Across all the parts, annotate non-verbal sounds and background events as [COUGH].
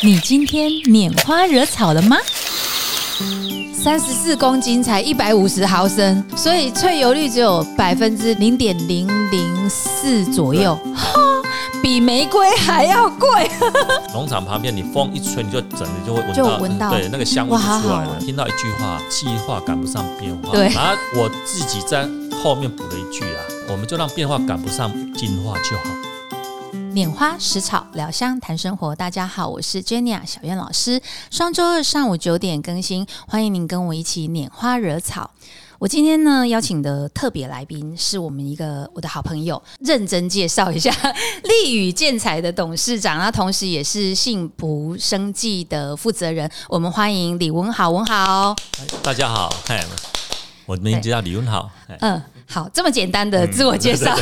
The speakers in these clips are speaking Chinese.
你今天拈花惹草了吗？三十四公斤才一百五十毫升，所以萃油率只有百分之零点零零四左右，哈，比玫瑰还要贵。[LAUGHS] 农场旁边，你风一吹，你就整个就会闻就到，闻到对那个香味出来了。听到一句话，计划赶不上变化。对然后我自己在后面补了一句啊，我们就让变化赶不上进化就好。拈花食草，聊香谈生活。大家好，我是 Jenny 小燕老师。双周二上午九点更新，欢迎您跟我一起拈花惹草。我今天呢邀请的特别来宾是我们一个我的好朋友，认真介绍一下 [LAUGHS] 立宇建材的董事长，那同时也是幸福生计的负责人。我们欢迎李文豪，文豪。哎大家好，嗨，我名字叫李文豪。哎嗯，好，这么简单的自我介绍。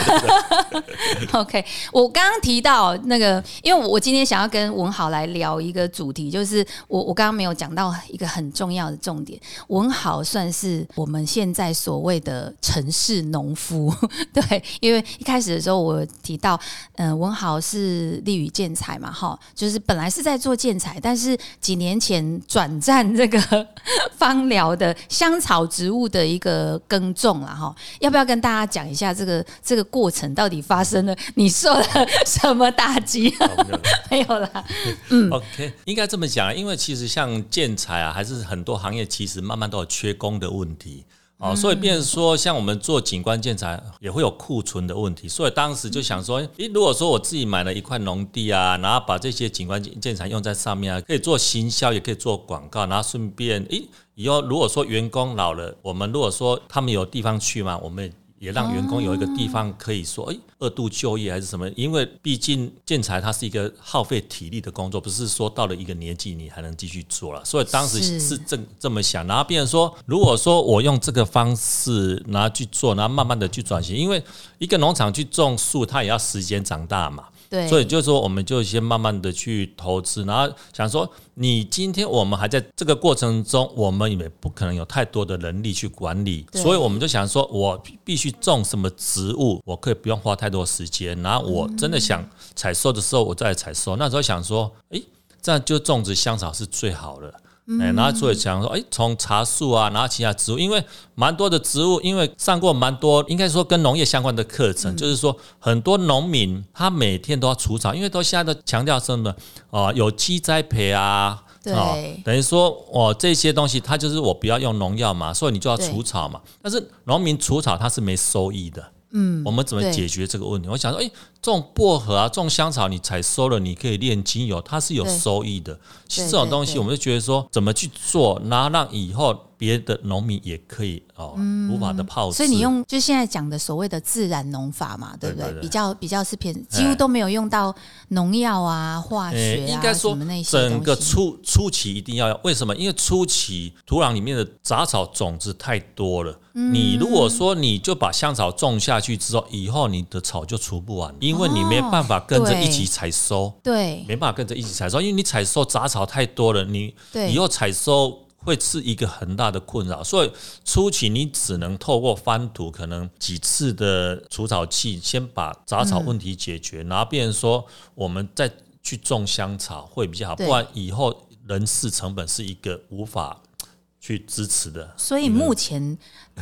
[LAUGHS] OK，我刚刚提到那个，因为我今天想要跟文豪来聊一个主题，就是我我刚刚没有讲到一个很重要的重点。文豪算是我们现在所谓的城市农夫，[LAUGHS] 对，因为一开始的时候我提到，嗯、文豪是利宇建材嘛，哈，就是本来是在做建材，但是几年前转战这个 [LAUGHS] 芳疗的香草植物的一个耕种了哈，要不要跟大家讲一下这个这个过程到底发生了？[LAUGHS] 你受了什么打击？[LAUGHS] 没有啦，[LAUGHS] 嗯，OK，应该这么讲，因为其实像建材啊，还是很多行业其实慢慢都有缺工的问题。哦，所以变成说，像我们做景观建材也会有库存的问题，所以当时就想说，诶，如果说我自己买了一块农地啊，然后把这些景观建材用在上面啊，可以做行销，也可以做广告，然后顺便，诶，以后如果说员工老了，我们如果说他们有地方去嘛，我们也让员工有一个地方可以说，哎、二度就业还是什么？因为毕竟建材它是一个耗费体力的工作，不是说到了一个年纪你还能继续做了。所以当时是是这这么想，然后变成说，如果说我用这个方式然后去做，然后慢慢的去转型，因为一个农场去种树，它也要时间长大嘛。对，所以就是说，我们就先慢慢的去投资，然后想说，你今天我们还在这个过程中，我们也不可能有太多的能力去管理，所以我们就想说，我必须种什么植物，我可以不用花太多时间，然后我真的想采收的时候，我再来采收。那时候想说，诶，这样就种植香草是最好的。哎，然后所以想说，哎，从茶树啊，然后其他植物，因为蛮多的植物，因为上过蛮多，应该说跟农业相关的课程，就是说很多农民他每天都要除草，因为都现在都强调什么哦，有机栽培啊，对。哦，等于说哦这些东西，它就是我不要用农药嘛，所以你就要除草嘛。但是农民除草他是没收益的。嗯，我们怎么解决这个问题？我想说，哎，种薄荷啊，种香草，你采收了，你可以炼精油，它是有收益的。其实这种东西，我们就觉得说，怎么去做，然后让以后别的农民也可以哦，无法的泡所以你用就现在讲的所谓的自然农法嘛，对不对？比较比较是偏，几乎都没有用到农药啊、化学诶啊，什应该说么那些整个初初期一定要有，为什么？因为初期土壤里面的杂草种子太多了。嗯。你如果说你就把香草种下去之后，以后你的草就除不完，因为你没办法跟着一起采收，对。没办法跟着一起采收，因为你采收杂草太多了，你对。以后采收。会是一个很大的困扰，所以初期你只能透过翻土，可能几次的除草器，先把杂草问题解决，然后变成说我们再去种香草会比较好，不然以后人事成本是一个无法去支持的。所以目前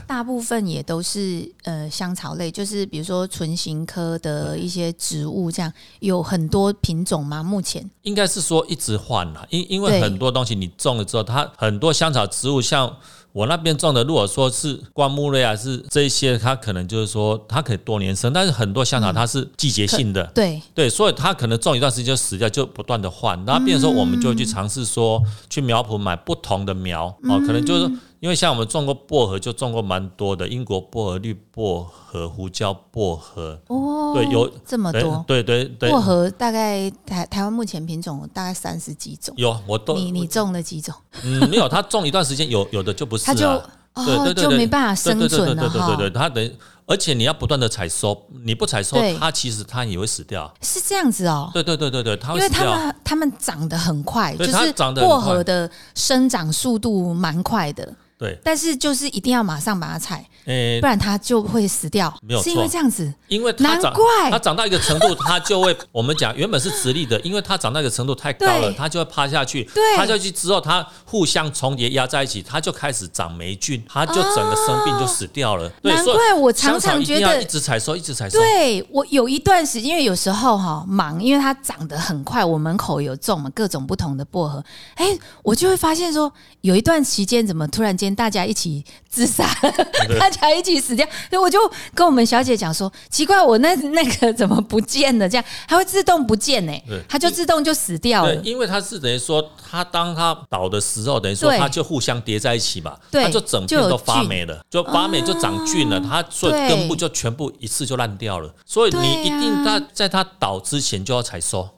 大部分也都是呃香草类，就是比如说唇形科的一些植物，这样有很多品种吗？目前应该是说一直换啦，因因为很多东西你种了之后，它很多香草植物，像我那边种的，如果说是灌木类啊，是这一些，它可能就是说它可以多年生，但是很多香草它是季节性的，对。对，所以它可能种一段时间就死掉，就不断的换，然后变成说我们就去尝试说去苗圃买不同的苗哦，可能就是因为像我们种过薄荷，就种过蛮多的，英国薄荷、绿薄荷、胡椒薄荷，哦，对有对这么多。对对对，薄荷大概台台湾目前品种大概三十几种，有我都你你种了几种？嗯，没有，它种一段时间有 [LAUGHS] 有的就不是它就哦就没办法生存了哈对对对它等于，而且你要不断的采收，你不采收，它其实它也会死掉。是这样子哦。对对对对对，它因为它。们它们长得很快，对就是薄荷的生长速度蛮快的，对。但是就是一定要马上把它踩，诶不，然它就会死掉。没有是因为这样子。因为它长难怪。它长到一个程度，它就会我们讲原本是直立的，因为它长到一个程度太高了，它就会趴下去，对。趴下去之后，它互相重叠压在一起，它就开始长霉菌，它就整个生病就死掉了。对，难怪我常常觉得一直采收，一直采收。对我有一段时间，因为有时候哈忙，因为它长得很快，我门口有种嘛各种不同的薄荷，哎，我就会发现说，有一段期间怎么突然间大家一起自杀 [LAUGHS] 家一起死掉，所以我就跟我们小姐讲说，奇怪，我那 [LAUGHS] 那个怎么不见了？这样它会自动不见呢、对。它就自动就死掉了，。因为它是等于说，它当它倒的时候，等于说它就互相叠在一起嘛，它就整片都发霉了，就发霉就长菌了，它所以根部就全部一次就烂掉了。所以你一定它在它倒之前就要采收，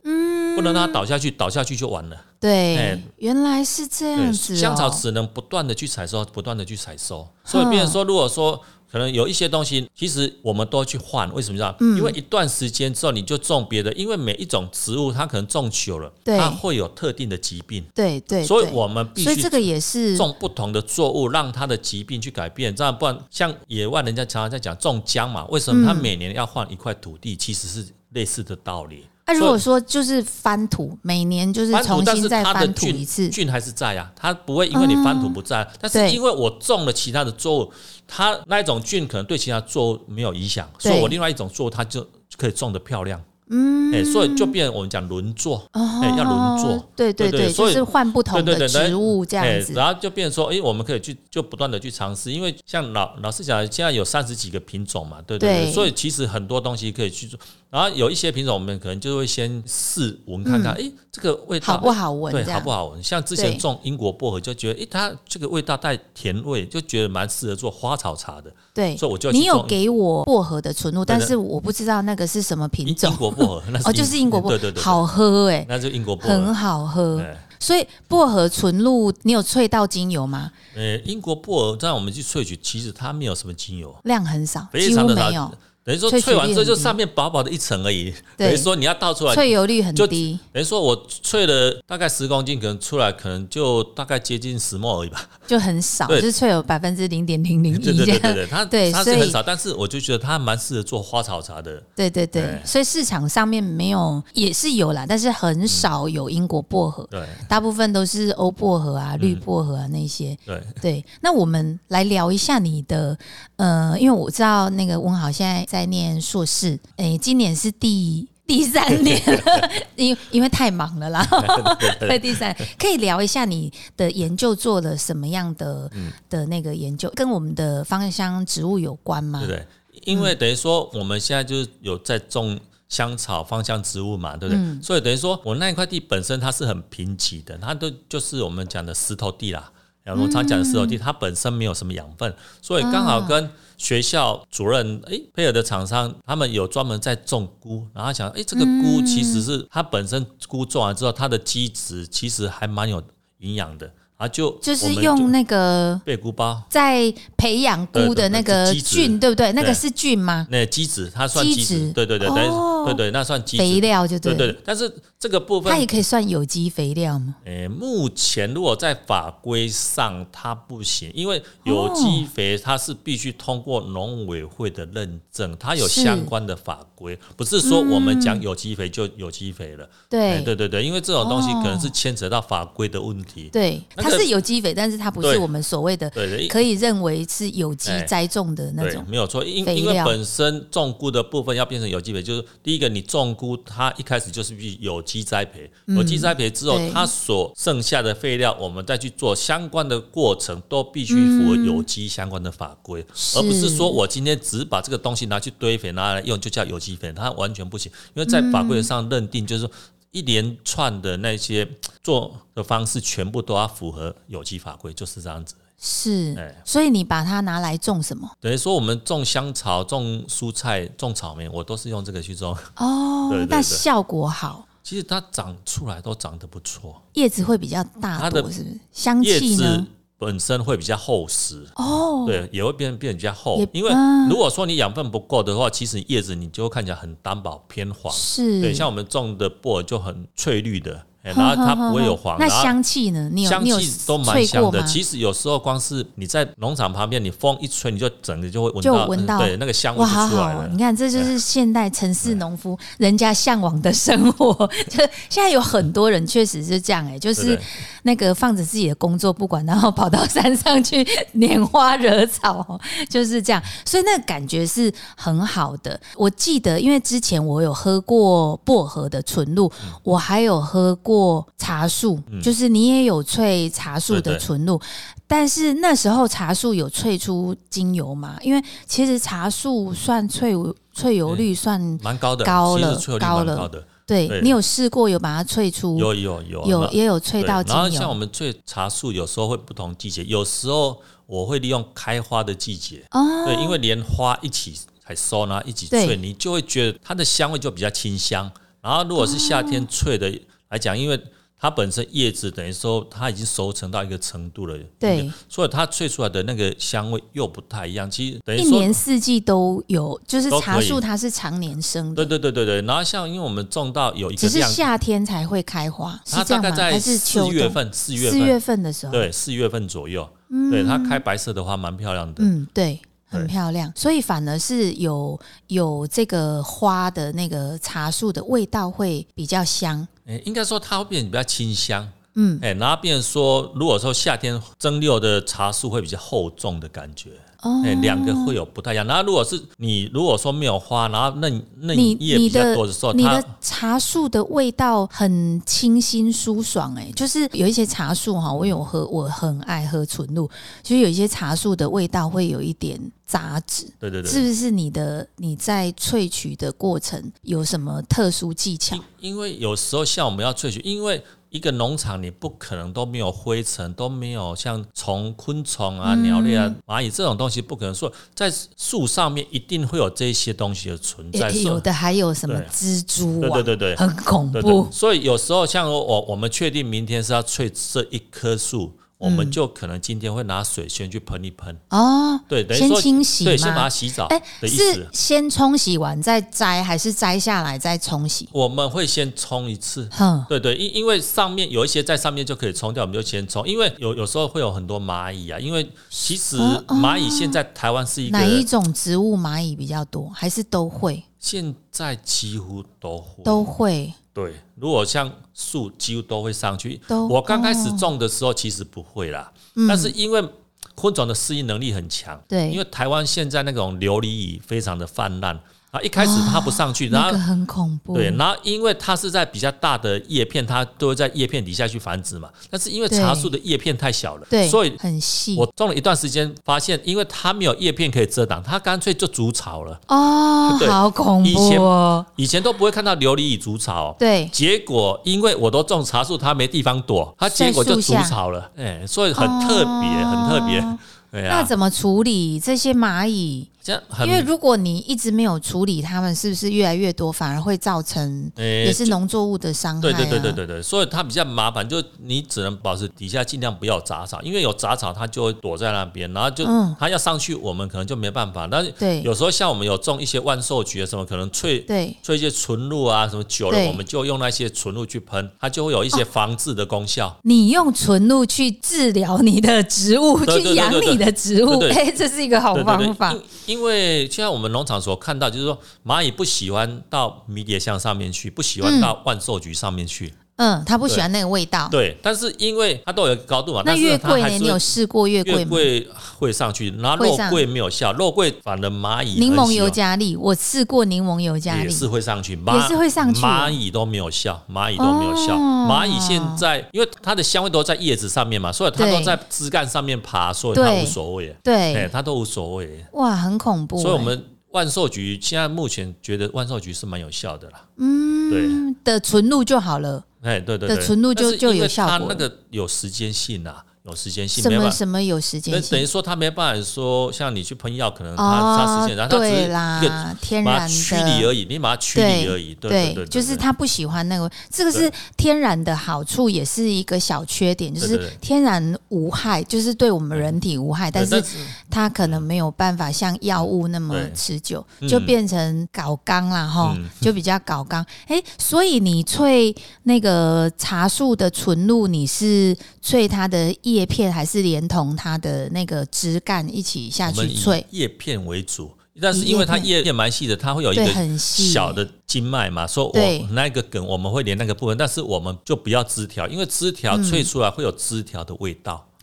不能让它倒下去，倒下去就完了。对，哎原来是这样，子、哦。香草只能不断的去采收，不断的去采收。所以，别人说，如果说可能有一些东西，其实我们都去换，为什么这样？嗯因为一段时间之后你就种别的，因为每一种植物它可能种久了，它会有特定的疾病，对对，对所以我们必须所以这个也是种不同的作物，让它的疾病去改变，这样不然像野外人家常常在讲种姜嘛，为什么他嗯每年要换一块土地？其实是类似的道理。那、如果说就是翻土，每年就是翻土，重但是新再翻土它的菌一次，菌还是在啊、它不会因为你翻土不在，但是因为我种了其他的作物，它那一种菌可能对其他作物没有影响，所以我另外一种作物它就可以种得漂亮。嗯，哎、所以就变我们讲轮作，哎、要轮作哦，对对对，对所以就是换不同的对对对植物这样子。哎然后就变成说，哎、我们可以去就不断的去尝试，因为像老老师讲，现在有三十几个品种嘛，对对对，对所以其实很多东西可以去做。然后有一些品种，我们可能就会先试闻看看，哎、这个味道嗯好不好闻对，好不好闻？像之前种英国薄荷，就觉得，哎、它这个味道带甜味，就觉得蛮适合做花草茶的。对，所以我就你有给我薄荷的纯露，但是我不知道那个是什么品种英。国薄荷，那哦，就是英国薄荷，对对对，好喝哎、那就英国薄很。好喝。哎所以薄荷纯露，你有萃到精油吗？呃，英国薄荷，在我们去萃取，其实它没有什么精油，量很少，非几乎常的少没有，。等于说萃取萃完之后，就上面薄薄的一层而已。等于说你要倒出来，萃油率很低。等于说我萃了大概十公斤，可能出来可能就大概接近十沫而已吧。就很少，就是萃有百分之零点零零一。对对对对，它对它是很少，但是我就觉得它蛮适合做花草茶的。对对对对所以市场上面没有，也是有啦，但是很少有英国薄荷，对大部分都是欧薄荷嗯啊、绿薄荷啊那些。对，对，那我们来聊一下你的，呃，因为我知道那个温豪现在在念硕士，诶，今年是第第三年了，因因为太忙了啦，[LAUGHS] 对，第三可以聊一下你的研究做了什么样的、嗯的那个研究，跟我们的芳香植物有关吗？对对？因为等于说我们现在就是有在种香草、芳香植物嘛，对不对？嗯所以等于说我那一块地本身它是很贫瘠的，它都就是我们讲的石头地啦。然后我们常讲的石头嗯。地，它本身没有什么养分，所以刚好跟学校主任诶配合的厂商，他们有专门在种菇，然后想诶这个菇其实是它本身菇种完之后，它的基质其实还蛮有营养的，然后就就是用那个贝菇包。在培养菇的那个菌，对不对？那个是菌吗？那基质它算基基质质，对对对，等于哦对对，那算基肥，料就对了。对对。但是这个部分它也可以算有机肥料吗？诶，目前如果在法规上它不行，因为有机肥它是必须通过农委会的认证，它有相关的法规，不是说我们讲有机肥就有机肥了。对对对对，因为这种东西哦可能是牵扯到法规的问题。对，它是有机肥，但是它不是我们所谓的可以认为是有机哎栽种的那，种。没有错，因因为本身种菇的部分要变成有机肥，就是第一个，你种菇它一开始就是必须有机栽培，有机栽培之后，它所剩下的废料，我们再去做相关的过程，都必须符合有机相关的法规，而不是说我今天只把这个东西拿去堆肥拿来用就叫有机肥，它完全不行，因为在法规上认定就是说。一连串的那些 [TSK] 做的方式，全部都要符合有机法规，就是这样子。是哎，所以你把它拿来种什么？等于说，我们种香草、种蔬菜、种草莓，我都是用这个去种。哦对 [LAUGHS] 对，对那效果好，其实它长出来都长得不错，叶子会比较大它的，是不是？香气呢？本身会比较厚实，哦，对，也会变变得比较厚。因为嗯如果说你养分不够的话，其实叶子你就会看起来很单薄偏黄。是，对，像我们种的薄荷就很翠绿的，哎然后它不会有黄，那香气呢？你有你有香气都蛮吹过的。？其实有时候光是你在农场旁边，你风一吹，你就整个就会闻到，闻到嗯对，那个香味好好哦！出来了你。看，这就是现代城市农夫人家向往的生活。就现在有很多人确实是这样、哎，就是那个放着自己的工作不管，然后跑到山上去拈花惹草，就是这样。所以那个感觉是很好的。我记得，因为之前我有喝过薄荷的纯露，嗯我还有喝过茶树，就是你也有萃茶树的纯露。但是那时候茶树有萃出精油嘛？因为其实茶树算萃萃油率算蛮高的，高了高了。对。对你有试过有把它萃出？有有有。有也有萃到精然后像我油们萃茶树，有时候会不同季节，有时候我会利用开花的季节，哦，对，因为连花一起采收，然后一起萃，你就会觉得它的香味就比较清香。然后如果是夏天萃的来讲，因为它本身叶子等于说它已经熟成到一个程度了，对，所以它萃出来的那个香味又不太一样。其实等于说一年四季都有，就是茶树它是常年生对的，对对对对对，然后像因为我们种到有一个只是，夏天才会开花，是它这样吗？大概在还是四？月份，四月份，四月份的时候，对，四月份左右，嗯对它开白色的花蛮漂亮的。嗯，对。很漂亮，所以反而是有有这个花的那个茶树的味道会比较香，诶，应该说它会变得比较清香，嗯，哎，然后变成说，如果说夏天蒸馏的茶树会比较厚重的感觉，哦哎，两个会有不太一样。然后如果是你如果说没有花，然后嫩嫩你叶比较你的多的时候，它你的茶树的味道很清新舒爽、哎，就是有一些茶树哈，我有喝，我很爱喝纯露，就是有一些茶树的味道会有一点杂质，对对对，是不是你的你在萃取的过程有什么特殊技巧因？因为有时候像我们要萃取，因为一个农场你不可能都没有灰尘，都没有像虫、昆虫啊、鸟类啊、蚂蚁这种东西，不可能说在树上面一定会有这些东西的存在。有的还有什么蜘蛛对网，对对对，很恐对怖对，。所以有时候像我我们确定明天是要萃这一棵树，我们就可能今天会拿水先去喷一喷，哦，对，等于先说清洗对，先把它？洗澡哎，是。先冲洗完再摘，还是摘下来再冲洗？我们会先冲一次。哼，对对，因因为上面有一些在上面就可以冲掉，我们就先冲。因为有有时候会有很多蚂蚁啊，因为其实蚂蚁现在台湾是一个哪一种植物蚂蚁比较多？还是都会？现在几乎都会都会，对。如果像树几乎都会上去。我刚开始哦种的时候其实不会啦，嗯但是因为昆虫的适应能力很强，对因为台湾现在那种琉璃蚁非常的泛滥啊，一开始它不上去，然后那个很恐怖。对，然后因为它是在比较大的叶片，它都会在叶片底下去繁殖嘛。但是因为茶树的叶片太小了，对，所以很细我种了一段时间，发现因为它没有叶片可以遮挡，它干脆就筑巢了。哦，对好恐怖哦。以前都不会看到琉璃蚁筑巢，对，结果因为我都种茶树，它没地方躲，它结果就筑在树下巢了。哎，所以很特别，很特别。那怎么处理这些蚂蚁？这样很因为如果你一直没有处理它们，是不是越来越多，反而会造成诶也是农作物的伤害、啊？对对对对对对，所以它比较麻烦，就你只能保持底下尽量不要有杂草，因为有杂草它就会躲在那边，然后就、嗯。它要上去，我们可能就没办法。但是对。有时候像我们有种一些万寿菊啊什么，可能萃对。萃一些纯露啊什么久了，我们就用那些纯露去喷，它就会有一些防治的功效。你用纯露去治疗你的植物，去养你的植物，哎，这是一个好方法。因因为现在我们农场所看到，就是说蚂蚁不喜欢到迷迭香上面去，不喜欢到万寿菊上面去。嗯，他不喜欢那个味道。对，但是因为它都有高度嘛，那但是月桂呢？你有试过月桂吗？月桂会上去，然后肉桂没有效，肉桂反而蚂蚁柠檬尤加利，我试过柠檬尤加利，也是会上去，也是会上去蚂蚁都没有效，蚂蚁都没有效。哦蚂蚁现在因为它的香味都在叶子上面嘛，所以它都在枝干上面爬，所以它无所谓，哎，对，它都无所谓。哇，很恐怖欸。所以我们万寿菊现在目前觉得万寿菊是蛮有效的啦，嗯对。的纯露就好了。哎，对对对，因为就有效果它那个有时间性啊，有时间性，什。么什么有时间性？等于说，他没办法说，像你去喷药，可能他哦他时间，然后他只一个啦，天然的驱离而已，你把它驱离而已。对对对，就是他不喜欢那个，这个是天然的好处，也是一个小缺点，就是天然无害，就是对我们人体无害，但是它可能没有办法像药物那么持久，嗯就变成搞缸啦哈，嗯就比较搞缸。哎，所以你萃那个茶树的纯露，你是萃它的叶片，还是连同它的那个枝干一起下去萃？叶片为主，但是因为它叶片蛮细的，它会有一，个很细，小的经脉嘛，说我那个梗我们会连那个部分，但是我们就不要枝条，因为枝条萃出来会有枝条的味道。嗯，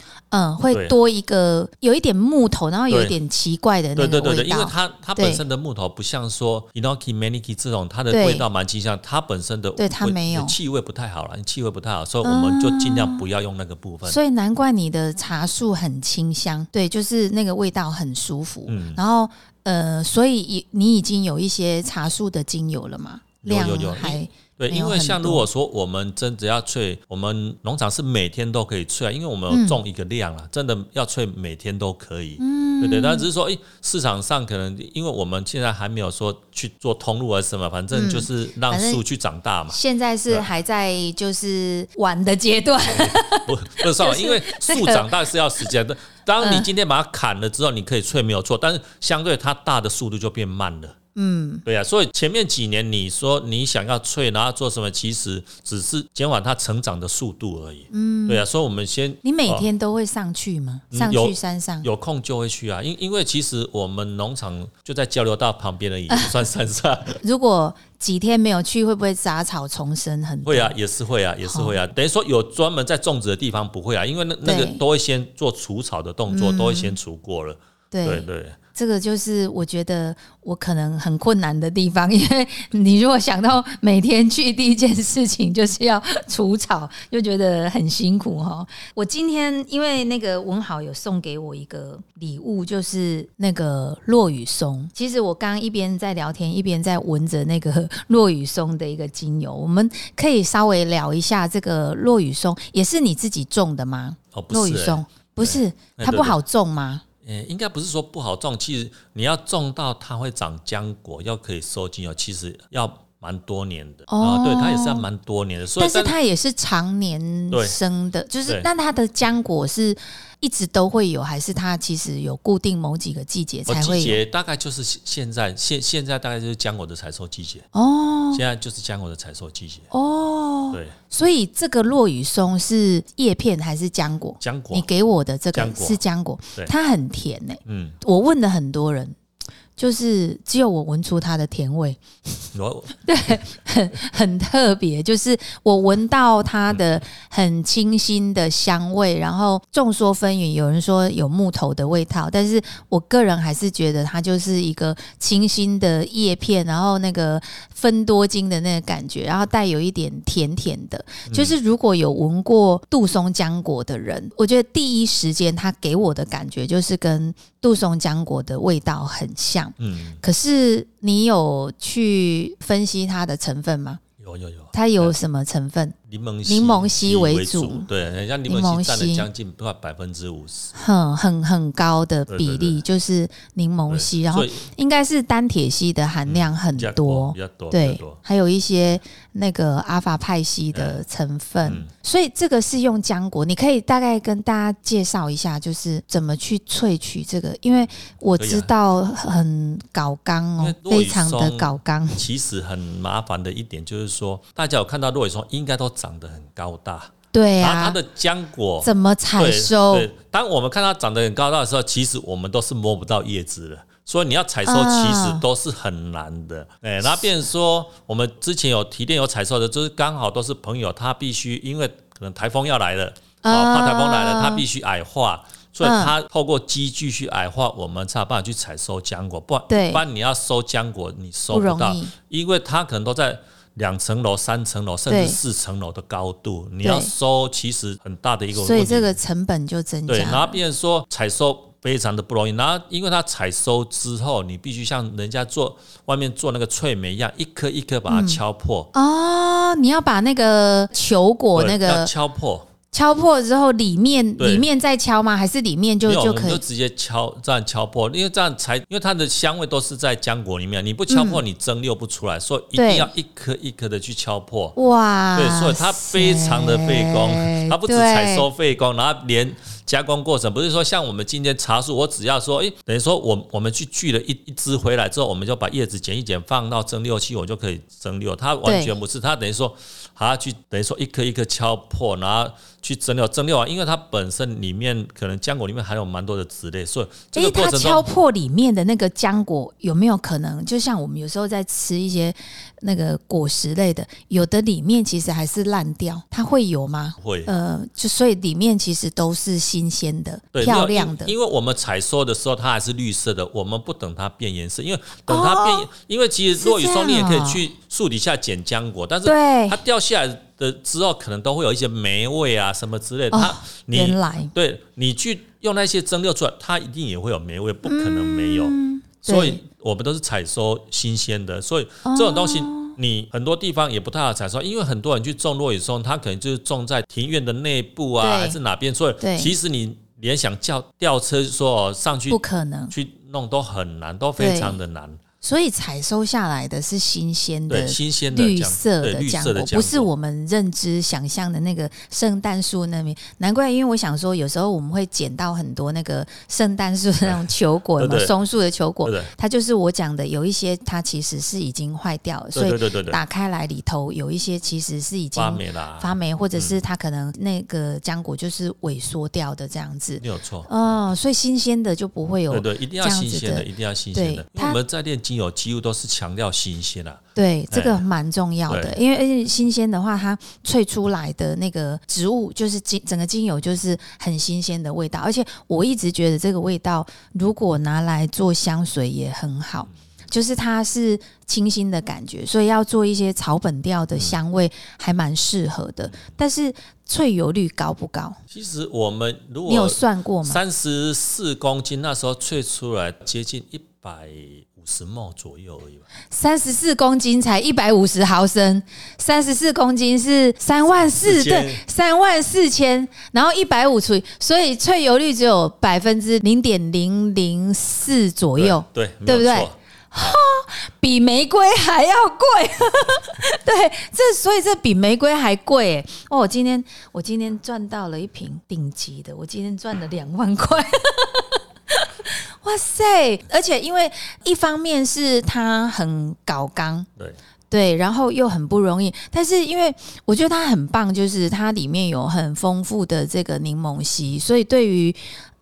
会多一个有一点木头，然后有一点奇怪的那个味道。对对对对，因为它它本身的木头不像说 inoki maniki 这种，它的味道蛮清香，它本身的对它没有气味不太好了，气味不太好，所以我们就尽量不要用那个部分。所以难怪你的茶树很清香，对，就是那个味道很舒服。嗯然后呃，所以已你已经有一些茶树的精油了嘛？量有有有还对，因为像如果说我们真的要萃，我们农场是每天都可以萃啊，因为我们嗯有种一个量啊，真的要萃每天都可以。嗯，对对，但只是说，诶，市场上可能因为我们现在还没有说去做通路啊什么，反正就是让树去长大嘛。现在是对还在就是晚的阶段。不不是说，[LAUGHS] 因为树长大是要时间的。[LAUGHS] 当你嗯今天把它砍了之后，你可以萃没有错，但是相对它大的速度就变慢了。嗯，对啊，所以前面几年你说你想要脆，然后做什么，其实只是减缓它成长的速度而已。嗯，对啊，所以我们先你每哦天都会上去吗？嗯上去山上？有空就会去啊，因因为其实我们农场就在交流道旁边而已，不 [LAUGHS] 算山上。如果几天没有去，会不会杂草丛生很多？会啊，也是会啊，也是会啊。等于说有专门在种植的地方不会啊，因为那那个都会先做除草的动作，都会先除过了。对对对。这个就是我觉得我可能很困难的地方，因为你如果想到每天去第一件事情就是要除草，就觉得很辛苦哈。我今天因为那个文豪有送给我一个礼物，就是那个落羽松。其实我刚刚一边在聊天，一边在闻着那个 [LAUGHS] 落羽松的一个精油。我们可以稍微聊一下这个落羽松，也是你自己种的吗？哦，不是、欸，落羽松不是它不好种吗？呃、应该不是说不好种，其实你要种到它会长浆果，要可以收精油，其实要蛮多年的。哦啊、对，它也是要蛮多年的，所以但是它也是常年生的，就是对。那它的浆果是一直都会有，还是它其实有固定某几个季节才会有？节大概就是现现在现现在大概就是浆果的采收季节，哦。现在就是浆果的采收季节，哦，对，所以这个落羽松是叶片还是浆果？浆果。你，给我的这个是浆果对，它很甜呢、嗯，我问了很多人，就是只有我闻出它的甜味，[LAUGHS] 对，很很特别，就是我闻到它的很清新的香味，然后众说纷纭，有人说有木头的味道，但是我个人还是觉得它就是一个清新的叶片，然后那个分多精的那个感觉，然后带有一点甜甜的。就是如果有闻过杜松浆果的人，我觉得第一时间他给我的感觉就是跟杜松浆果的味道很像。嗯，可是你有去分析它的成分吗？有有有，它有什么成分？柠檬柠檬烯为为主对，人家柠柠檬檬烯占了将近快百分之五十，很很很高的比例，就是柠檬烯，然后应该是单铁烯的含量很多比，较多，对，还有一些那个阿法派烯的成分，嗯所以这个是用浆果。你可以大概跟大家介绍一下，就是怎么去萃取这个，因为我知道很搞刚哦非常的搞刚。其实很麻烦的一点就是说，大家有看到落羽松应该都长得很高大，对啊，然后它的浆果怎么采对收？对，当我们看它长得很高大的时候，其实我们都是摸不到叶子的。所以你要采收，啊其实都是很难的。哎、那变成说，我们之前有提炼有采收的，就是刚好都是朋友，他必须因为可能台风要来了，哦，啊怕台风来了，他必须矮化，所以嗯他透过机具去矮化，我们才有办法去采收浆果。不然，不然你要收浆果，你收不不到。因为它可能都在两层楼、三层楼，甚至四层楼的高度，你要收其实很大的一个。所以这个成本就增，加。对。然后变成说采收非常的不容易，然后因为它采收之后，你必须像人家做外面做那个脆梅一样，一颗一颗把它敲破，哦，你要把那个球果那个敲破，敲破之后里面对里面再敲吗？还是里面就没有，我就可以？们就直接敲这样敲破，因为这样才因为它的香味都是在浆果里面，你不敲破你蒸馏不出来，所以一对定要一颗一颗的去敲破。哇，对，所以它非常的费工，它不止采收费工，然后连加工过程，不是说像我们今天茶树，我只要说，诶，等于说我我们去锯了一一只回来之后，我们就把叶子剪一剪，放到蒸馏器，我就可以蒸馏。它完全不是，它等于说还要去等于说一颗一颗敲破，然后去蒸馏，蒸馏啊，因为它本身里面可能浆果里面含有蛮多的脂类，所以这诶，个过程它敲。破里面的那个浆果有没有可能？就像我们有时候在吃一些那个果实类的，有的里面其实还是烂掉，它会有吗？会，呃，就所以里面其实都是新鲜的、对，漂亮的因。为我们采收的时候它还是绿色的，我们不等它变颜色，因为等它变，因为其实是落雨松你也可以去树底下捡浆果，但是它，掉下来的之后，可能都会有一些霉味啊什么之类的。哦它你原来对你去用那些蒸馏出来，它一定也会有霉味，不可能没有。嗯所以我们都是采收新鲜的，所以这种东西。哦你很多地方也不太好采收，因为很多人去种落羽松，他可能就是种在庭院的内部啊，还是哪边，所以对其实你连想叫吊车说哦上去不可能。去弄都很难，都非常的难。所以采收下来的是新鲜的，新鲜的绿色的浆果，不是我们认知想象的那个圣诞树那边。难怪，因为我想说，有时候我们会捡到很多那个圣诞树那种球果，有没有对对松树的球果它就是我讲的，有一些它其实是已经坏掉了，所以打开来里头有一些其实是已经发霉啦，发霉，或者是它可能那个浆果就是萎缩掉的这样子。没有错。哦，所以新鲜的就不会有对对，一定要新鲜的，一定要新鲜的。我们在炼精油几乎都是强调新鲜啊。对，这个哎蛮重要的，因为而且新鲜的话，它萃出来的那个植物就是精整个精油就是很新鲜的味道，而且我一直觉得这个味道如果拿来做香水也很好。就是它是清新的感觉，所以要做一些草本调的香味还蛮适合的。但是萃油率高不高？其实我们如果你有算过吗？三十四公斤，那时候萃出来接近一百五十毛左右而已吧。三十四公斤才一百五十毫升，三十四公斤是三万四，对，三万四千，然后一百五除以，所以萃油率只有百分之零点零零四左右，对对不对没有错比玫瑰还要贵。[LAUGHS] 对，这所以这比玫瑰还贵哎！哦，我今天我今天赚到了一瓶顶级的，我今天赚了两万块。[LAUGHS] 哇塞！而且因为一方面是他很搞刚，对，对，然后又很不容易，但是因为我觉得它很棒，就是它里面有很丰富的这个柠檬烯，所以对于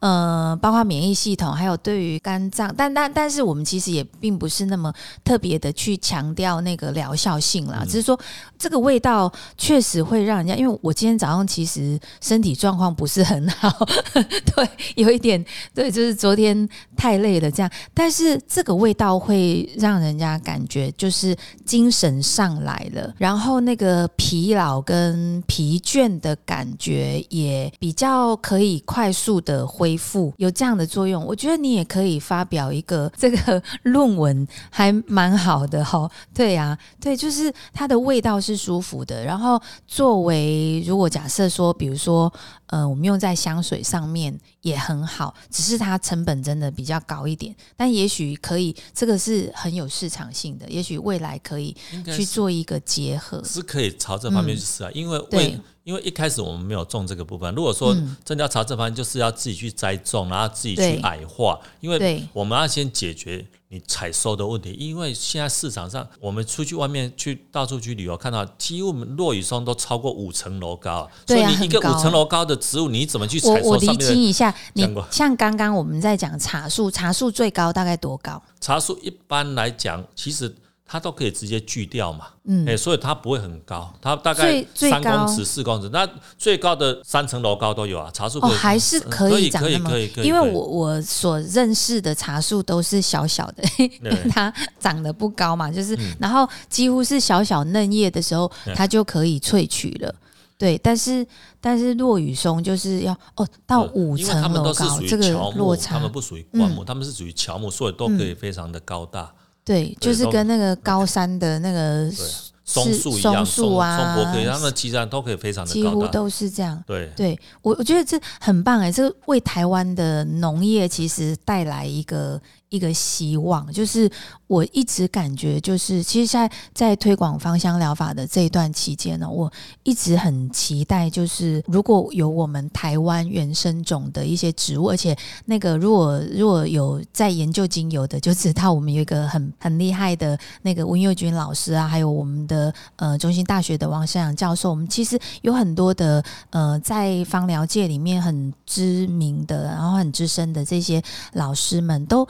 呃，包括免疫系统，还有对于肝脏，但但但是我们其实也并不是那么特别的去强调那个疗效性啦，只是说这个味道确实会让人家，因为我今天早上其实身体状况不是很好，[LAUGHS] 对，有一点对，就是昨天太累了这样，但是这个味道会让人家感觉就是精神上来了，然后那个疲劳跟疲倦的感觉也比较可以快速的恢复，有这样的作用。我觉得你也可以发表一个这个 [LAUGHS] 论文，还蛮好的哈、对呀、对，就是它的味道是舒服的，然后作为如果假设说，比如说呃，我们用在香水上面也很好，只是它成本真的比较高一点，但也许可以，这个是很有市场性的，也许未来可以去做一个结合。是可以朝这方面去试啊，因为对为因为一开始我们没有种这个部分，如果说嗯。真的要朝这方面，就是要自己去栽种，然后自己去矮化，因为我们要先解决你采收的问题，因为现在市场上，我们出去外面去到处去旅游，看到几乎我们落羽松都超过五层楼高啊，所以你一个五层楼高的植物，你怎么去我我厘采收上面的清一下，你像刚刚我们在讲茶树，茶树最高大概多高？茶树？一般来讲，其实它都可以直接锯掉嘛，嗯。哎、所以它不会很高，它大概三高。公尺、四公尺，那最高的三层楼高都有啊。茶树哦，还是可可以可以长那么可以可以，可以因为我我所认识的茶树都是小小的，[LAUGHS] 因为它长得不高嘛，就是、嗯。然后几乎是小小嫩叶的时候，它就可以萃取了。对，但是但是落羽松就是要哦到呃五层楼高这个，落差它们，不属于灌木，他们是属于乔木，所以都可以非常的高大。对，就是跟那个高山的那个对松树一样，松松柏可以，它们基然都可以非常的几乎都是这样。对，对我我觉得这很棒哎，这为台湾的农业其实带来一个。一个希望，就是我一直感觉，就是其实，在在推广芳香疗法的这一段期间呢，我一直很期待，就是如果有我们台湾原生种的一些植物，而且那个如果如果有在研究精油的，就知道我们有一个很很厉害的那个温佑君老师啊，还有我们的呃中心大学的王生阳教授，我们其实有很多的呃在芳疗界里面很知名的，然后很资深的这些老师们都。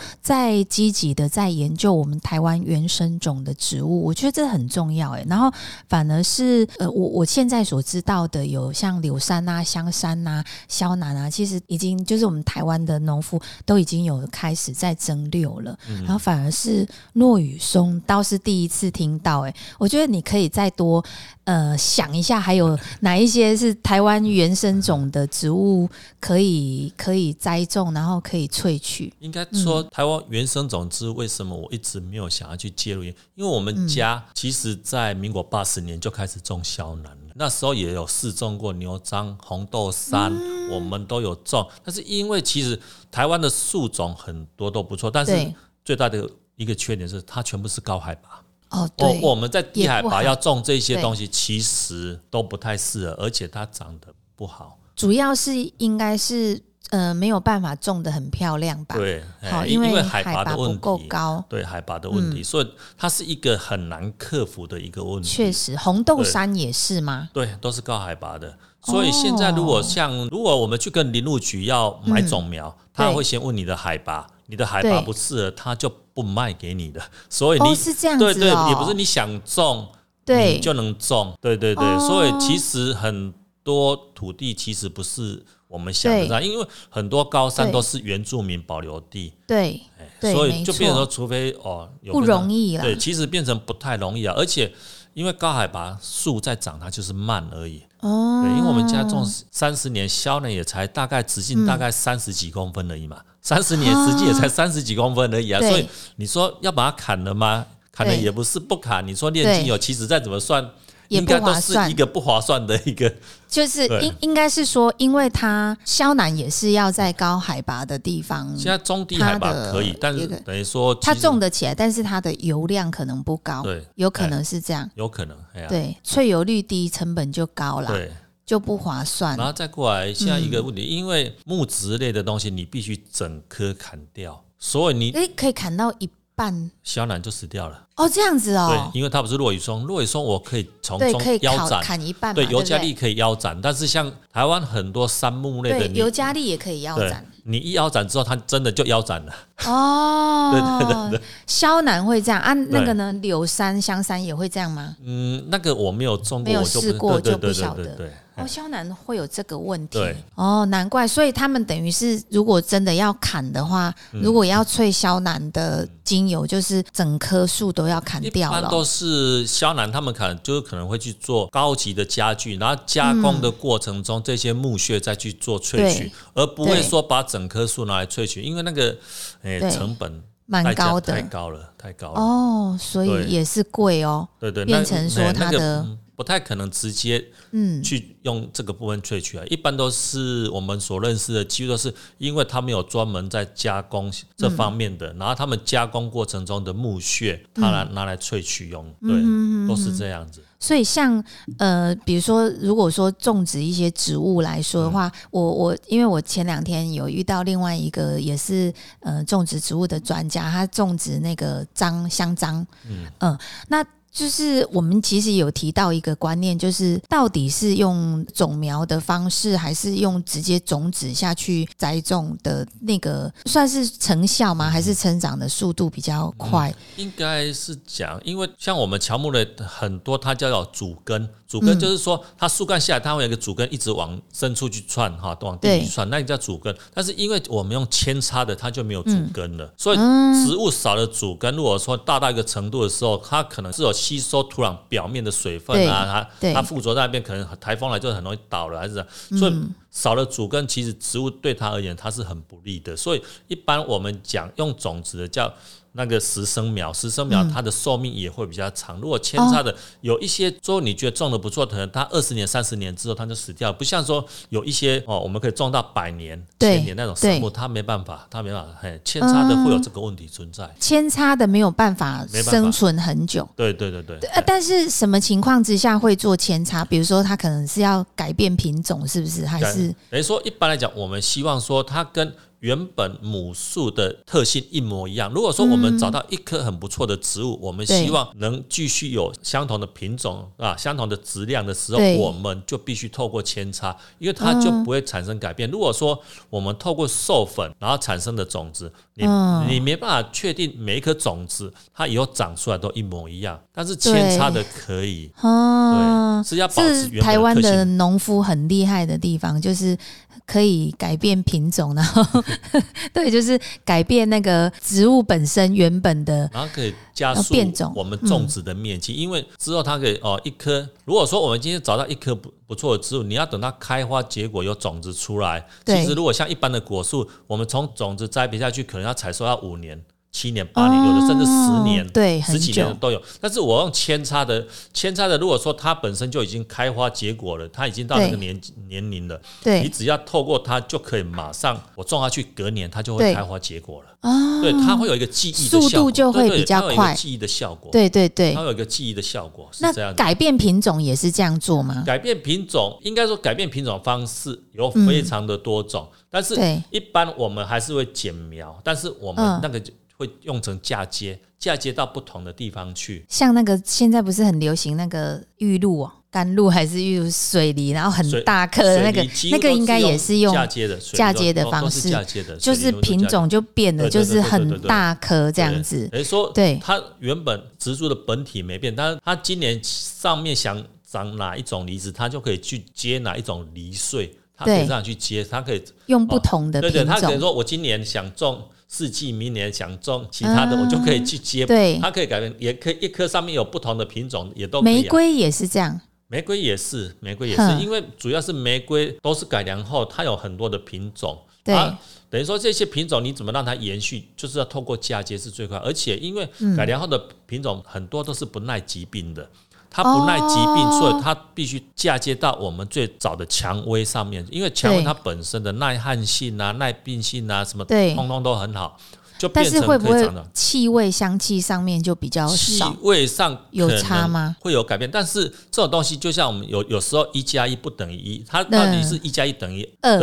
积极的在研究我们台湾原生种的植物，我觉得这很重要哎。然后反而是呃，我我现在所知道的有像柳杉啊、香山啊、萧楠啊，其实已经就是我们台湾的农夫都已经有开始在蒸馏了。然后反而是落雨松倒是第一次听到哎，我觉得你可以再多。呃，想一下，还有哪一些是台湾原生种的植物可以可以栽种，然后可以萃取？应该说，台湾原生种子为什么我一直没有想要去介入？因为我们家其实在民国八十年就开始种肖楠了，那时候也有试种过牛樟、红豆杉，我们都有种。但是因为其实台湾的树种很多都不错，但是最大的一个缺点是它全部是高海拔。哦，对，我们在低海拔要种这些东西，其实都不太适合，而且它长得不好。主要是应该是呃没有办法种的很漂亮吧？对，好，因为海拔的问题够高，对海拔的问题，所以它是一个很难克服的一个问题。确实，红豆杉也是吗？对，都是高海拔的。所以现在如果像如果我们去跟林务局要买种苗，他会先问你的海拔。你的海拔不适合，他就不卖给你的。所以你是这样子，对对，也不是你想种，对就能种，对对对。所以其实很多土地其实不是我们想的因为很多高山都是原住民保留地，对，所以就变成说，除非哦，不容易了。对，其实变成不太容易啊，而且因为高海拔树在长，它就是慢而已。哦，对，因为我们家种三十年，削呢也才大概直径大概三十几公分而已嘛。三十年实际也才三十几公分而已啊，所以你说要把它砍了吗？砍了也不是不砍。你说炼精油，其实再怎么算，应该都是一个不划算的一个。[LAUGHS] 就是应应该是说，因为它肖楠也是要在高海拔的地方。现在中低海拔可以，但是等于说它种得起来，但是它的油量可能不高。对，有可能是这样。有可能，对，萃油率低，成本就高了。对。就不划算。然后再过来，现在一个问题，因为木质类的东西，你必须整棵砍掉，所以你诶可以砍到一半，小楠就死掉了。哦，这样子哦。对，因为它不是落羽松，落羽松我可以从中腰斩砍一半，对，尤加利可以腰斩，但是像台湾很多杉木类的，尤加利也可以腰斩。你一腰斩之后，它真的就腰斩了。哦，对对对对，肖楠会这样啊？那个呢？柳杉、香杉也会这样吗？嗯，那个我没有种过，没有试过就不晓得。对。哦，肖楠会有这个问题，哦，难怪，所以他们等于是，如果真的要砍的话，如果要萃肖楠的精油，就是整棵树都要砍掉了。都是肖楠，他们可能就是可能会去做高级的家具，然后加工的过程中，这些木屑再去做萃取，而不会说把整棵树拿来萃取，因为那个诶成本蛮高的，太高了，太高了。哦，所以也是贵哦。对对，变成说它的。不太可能直接嗯。去用这个部分萃取啊，一般都是我们所认识的，几乎都是因为他们有专门在加工这方面的，然后他们加工过程中的木屑，他来拿来萃取用，对，都是这样子。所以像呃，比如说，如果说种植一些植物来说的话，我我因为我前两天有遇到另外一个也是呃种植植物的专家，他种植那个樟香樟，嗯。嗯，那。就是我们其实有提到一个观念，就是到底是用种苗的方式，还是用直接种子下去栽种的那个，算是成效吗？还是成长的速度比较快？应该是讲，因为像我们乔木的很多，它叫做主根。主根就是说，它树干下来，它会有一个主根一直往深处去窜，哈，都往地里去窜，那你叫主根。但是因为我们用扦插的，它就没有主根了。所以植物少了主根，如果说大到一个程度的时候，它可能是有吸收土壤表面的水分啊，它它附着在那边，可能台风来就很容易倒了，还是所以少了主根，其实植物对它而言它是很不利的。所以一般我们讲用种子的叫那个十生苗，十生苗它的寿命也会比较长。如果扦插的有一些说你觉得种的不错，可能它二十年、三十年之后它就死掉，不像说有一些哦，我们可以种到百年、对千年那种树木，它没办法，它没办法，嘿，扦插的会有这个问题存在。扦插的没有办法生存很久。对对对对，呃，但是什么情况之下会做扦插？比如说，它可能是要改变品种，是不是？还是等于说一般来讲，我们希望说它跟原本母树的特性一模一样。如果说我们找到一棵很不错的植物，我们希望能继续有相同的品种啊、相同的质量的时候，我们就必须透过扦插，因为它就不会产生改变。如果说我们透过授粉然后产生的种子，你、嗯你没办法确定每一颗种子它以后长出来都一模一样，但是扦插的可以。哦对，，是要保持原台湾的。农夫很厉害的地方，就是可以改变品种，然后对，就是改变那个植物本身原本的然后可以加要速变种我们种植的面积，因为之后它可以哦一棵，如果说我们今天找到一棵不不错的植物，你要等它开花结果有种子出来。其实如果像一般的果树，我们从种子栽培下去，可能要采收要五年。七年、八年，有的甚至十年、十几年的都有。但是我用扦插的，扦插的，如果说它本身就已经开花结果了，它已经到那个年年龄了，你只要透过它就可以马上我种下去，隔年它就会开花结果了。哦，对，它会有一个记忆的速效果，度就会比较快记忆的效果，对对对它。有一个记忆的效果是那这样子。改变品种也是这样做吗？改变品种，应该说改变品种方式有非常的多种，但是一般我们还是会剪苗，但是我们嗯那个就会用成嫁接，嫁接到不同的地方去。像那个现在不是很流行那个玉露哦，甘露还是玉露水梨，然后很大颗的那个那个应该也是用嫁接的，嫁接的方式嫁接的，就是品种就变了，就是很大颗这样子。等于说，对。它原本植株的本体没变，但是它今年上面想长哪一种梨子，它就可以去接哪一种梨穗，它可以这样去接，它可以用不同的品对对，它可能，说我今年想种四季，明年想种其他的，啊我就可以去接。对它可以改变，也可以一棵上面有不同的品种，也都可以、啊。玫瑰也是这样。玫瑰也是，玫瑰也是，因为主要是玫瑰都是改良后，它有很多的品种。对啊等于说这些品种你怎么让它延续，就是要透过嫁接是最快，而且因为嗯改良后的品种很多都是不耐疾病的。它不耐疾病，哦。所以它必须嫁接到我们最早的蔷薇上面，因为蔷薇它本身的耐旱性啊、耐病性啊，什么对。通通都很好，就但是会不会。气味、香气上面就比较气少？味上有差吗？会有改变，但是这种东西就像我们有有时候一加一不等于一，它到底是一加一等于二？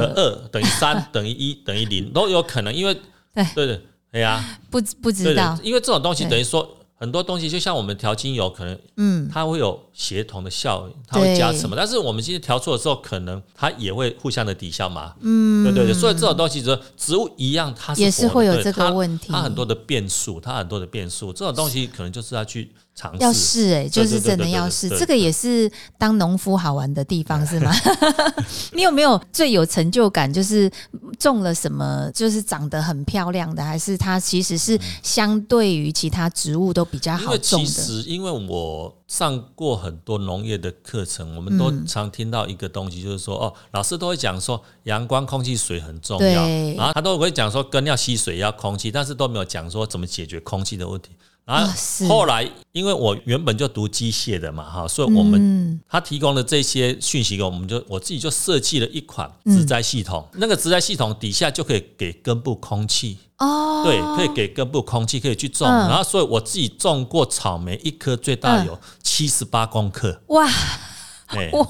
等于三等于一等于零都有可能，因为对。对对？对呀，不不知道，，因为这种东西等于说很多东西，就像我们调精油，可能嗯，它会有协同的效应，它会加什么？但是我们今天调错的时候，可能它也会互相的抵消嘛。嗯，对对对，所以这种东西，就是植物一样，它是也是会有这个问题它很多的变数，它很多的变数，这种东西可能就是要去尝试。要试哎、就是真的要试，对这个也是当农夫好玩的地方是吗？[LAUGHS] 你有没有最有成就感？就是种了什么，就是长得很漂亮的，还是它其实是相对于其他植物都比较好种的？其实，因为我上过很多农业的课程，我们都嗯常听到一个东西，就是说，哦，老师都会讲说，阳光、空气、水很重要，对然后他都会讲说，根要吸水，要空气，但是都没有讲说怎么解决空气的问题。然啊后后来，因为我原本就读机械的嘛，哈，所以我们嗯，他提供的这些讯息给我们，就我自己就设计了一款嗯。植栽系统，那个植栽系统底下就可以给根部空气，哦，对，可以给根部空气，可以去种。嗯。然后，所以我自己种过草莓，一颗最大有七十八公克。哇。哎、哇，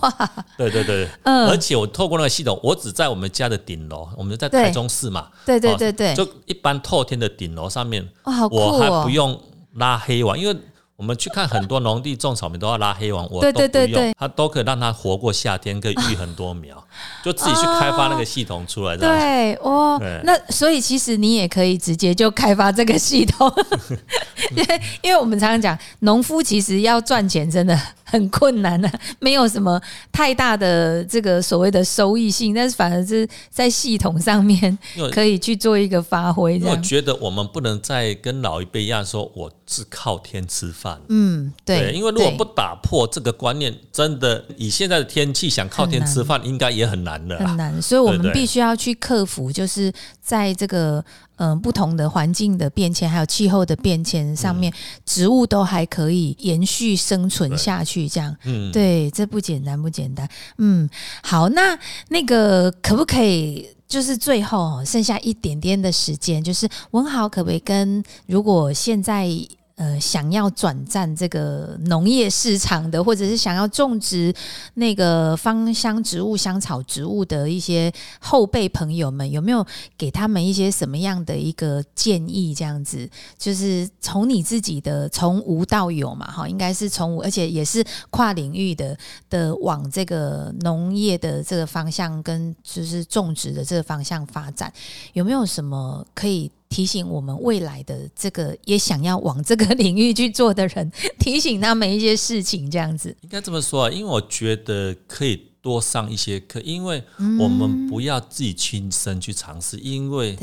对对对，嗯。而且我透过那个系统，我只在我们家的顶楼，我们在对。台中市嘛，对对哦对对，就一般透天的顶楼上面，哇，好酷我还哦不！用拉黑网，因为。我们去看很多农地种草莓都要拉黑网，我对都不用，对对对它都可以让它活过夏天，可以育很多苗，就自己去开发那个系统出来。对哦，那所以其实你也可以直接就开发这个系统，[LAUGHS] [LAUGHS] 因为因为我们常常讲，农夫其实要赚钱真的很困难的，[LAUGHS] 没有什么太大的这个所谓的收益性，但是反而是在系统上面 [LAUGHS] 可以去做一个发挥。我觉得我们不能再跟老一辈一样说我是靠天吃饭。嗯，对，因为如果不打破这个观念，真的以现在的天气想靠天吃饭，应该也很难的，很难。所以我们必须要去克服，就是在这个。嗯，不同的环境的变迁，还有气候的变迁上面，植物都还可以延续生存下去，这样，嗯，对，这不简单，不简单。嗯，好，那那个可不可以，就是最后剩下一点点的时间，就是文豪可不可以跟，如果现在。呃，想要转战这个农业市场的，或者是想要种植那个芳香植物、香草植物的一些后辈朋友们，有没有给他们一些什么样的一个建议？这样子，就是从你自己的从无到有嘛，哈，应该是从无，而且也是跨领域的的往这个农业的这个方向跟就是种植的这个方向发展，有没有什么可以？提醒我们未来的这个也想要往这个领域去做的人，[LAUGHS] 提醒他们一些事情，这样子应该这么说啊。因为我觉得可以多上一些课，因为我们不要自己亲身去尝试，因为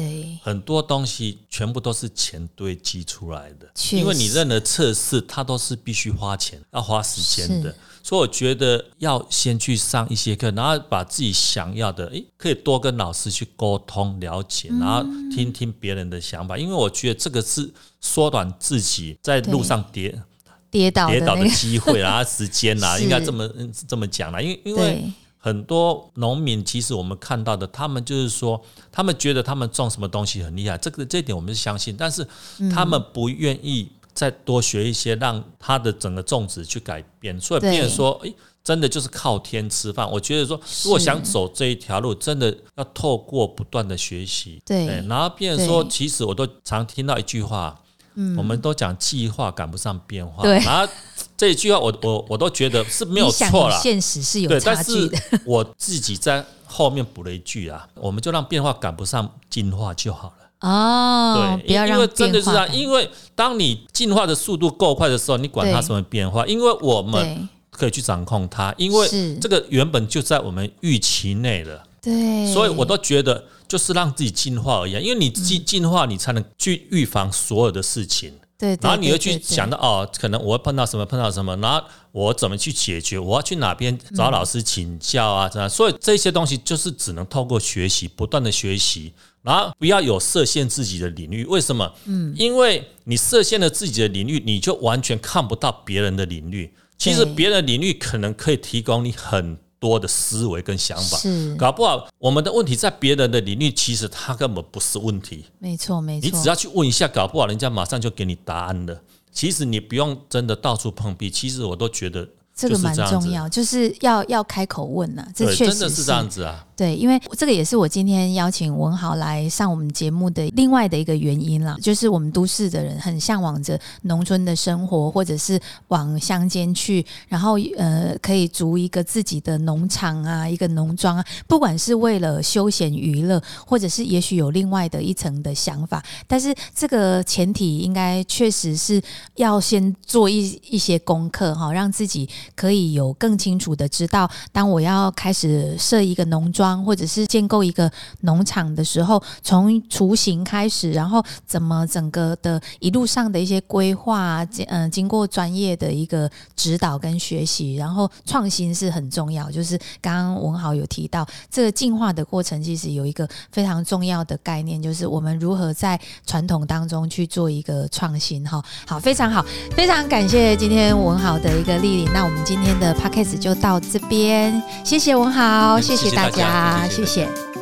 很多东西全部都是钱堆积出来的。因为你任何测试，它都是必须花钱、要花时间的。所以我觉得要先去上一些课，然后把自己想要的，诶，可以多跟老师去沟通了解，然后听听别人的想法，因为我觉得这个是缩短自己在路上跌跌倒跌倒的机会啊，时间啊，[LAUGHS] 应该这么这么讲啦。因为因为很多农民其实我们看到的，他们就是说，他们觉得他们种什么东西很厉害，这个这点我们是相信，但是他们不愿意。再多学一些，让他的整个种植去改变，所以变成说，哎，真的就是靠天吃饭。我觉得说，如果想走这一条路，真的要透过不断的学习。对，然后变成说，其实我都常听到一句话，嗯，我们都讲计划赶不上变化。对，然后这一句话，我我我都觉得是没有错了。现实是有差距的。我自己在后面补了一句啊，我们就让变化赶不上进化就好了。哦，对，因为真的是啊，因为当你进化的速度够快的时候，你管它什么变化，因为我们可以去掌控它，因为这个原本就在我们预期内了。对，所以我都觉得就是让自己进化而已，因为你进进化，你才能去预防所有的事情。对，然后你会去想到哦，可能我会碰到什么，碰到什么，然后我怎么去解决？我要去哪边找老师请教啊？这样，所以这些东西就是只能透过学习，不断的学习。然后不要有设限自己的领域，为什么？嗯，因为你设限了自己的领域，你就完全看不到别人的领域。其实别人的领域可能可以提供你很多的思维跟想法。是，搞不好我们的问题在别人的领域，其实他根本不是问题。没错，没错。你只要去问一下，搞不好人家马上就给你答案了。其实你不用真的到处碰壁。其实我都觉得。这个蛮重要，就是要要开口问呐，这确实是这样子啊。对，因为这个也是我今天邀请文豪来上我们节目的另外的一个原因啦，就是我们都市的人很向往着农村的生活，或者是往乡间去，然后呃可以租一个自己的农场啊，一个农庄啊，不管是为了休闲娱乐，或者是也许有另外的一层的想法，但是这个前提应该确实是要先做一一些功课哈，让自己。可以有更清楚的知道，当我要开始设一个农庄，或者是建构一个农场的时候，从雏形开始，然后怎么整个的一路上的一些规划，嗯，经过专业的一个指导跟学习，然后创新是很重要。就是刚刚文豪有提到，这个进化的过程其实有一个非常重要的概念，就是我们如何在传统当中去做一个创新。哈，好，非常好，非常感谢今天文豪的一个莅临。那我们。今天的 podcast 就到这边，谢谢文豪，谢谢大家，谢谢。